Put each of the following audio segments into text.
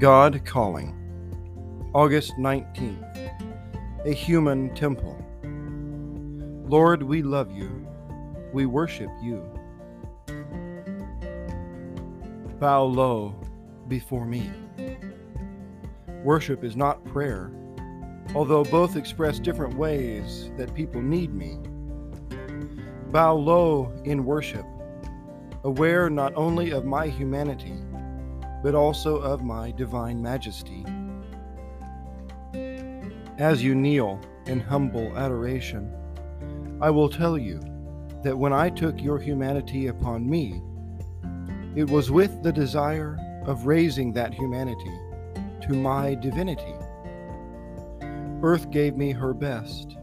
God Calling, August 19th, a human temple. Lord, we love you. We worship you. Bow low before me. Worship is not prayer, although both express different ways that people need me. Bow low in worship, aware not only of my humanity, but also of my divine majesty. As you kneel in humble adoration, I will tell you that when I took your humanity upon me, it was with the desire of raising that humanity to my divinity. Earth gave me her best,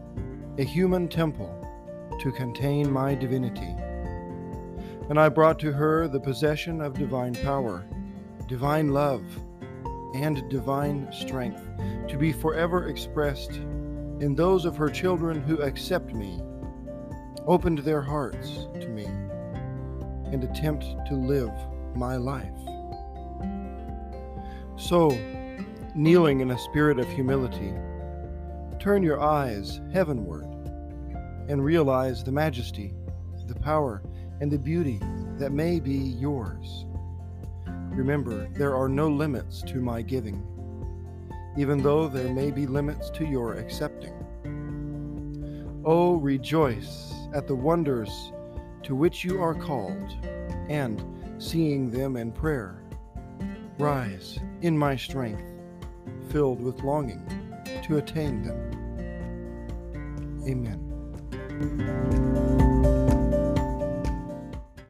a human temple to contain my divinity. And I brought to her the possession of divine power divine love, and divine strength to be forever expressed in those of her children who accept me, opened their hearts to me, and attempt to live my life. So, kneeling in a spirit of humility, turn your eyes heavenward and realize the majesty, the power, and the beauty that may be yours. Remember, there are no limits to my giving, even though there may be limits to your accepting. Oh, rejoice at the wonders to which you are called, and seeing them in prayer. Rise in my strength, filled with longing to attain them. Amen.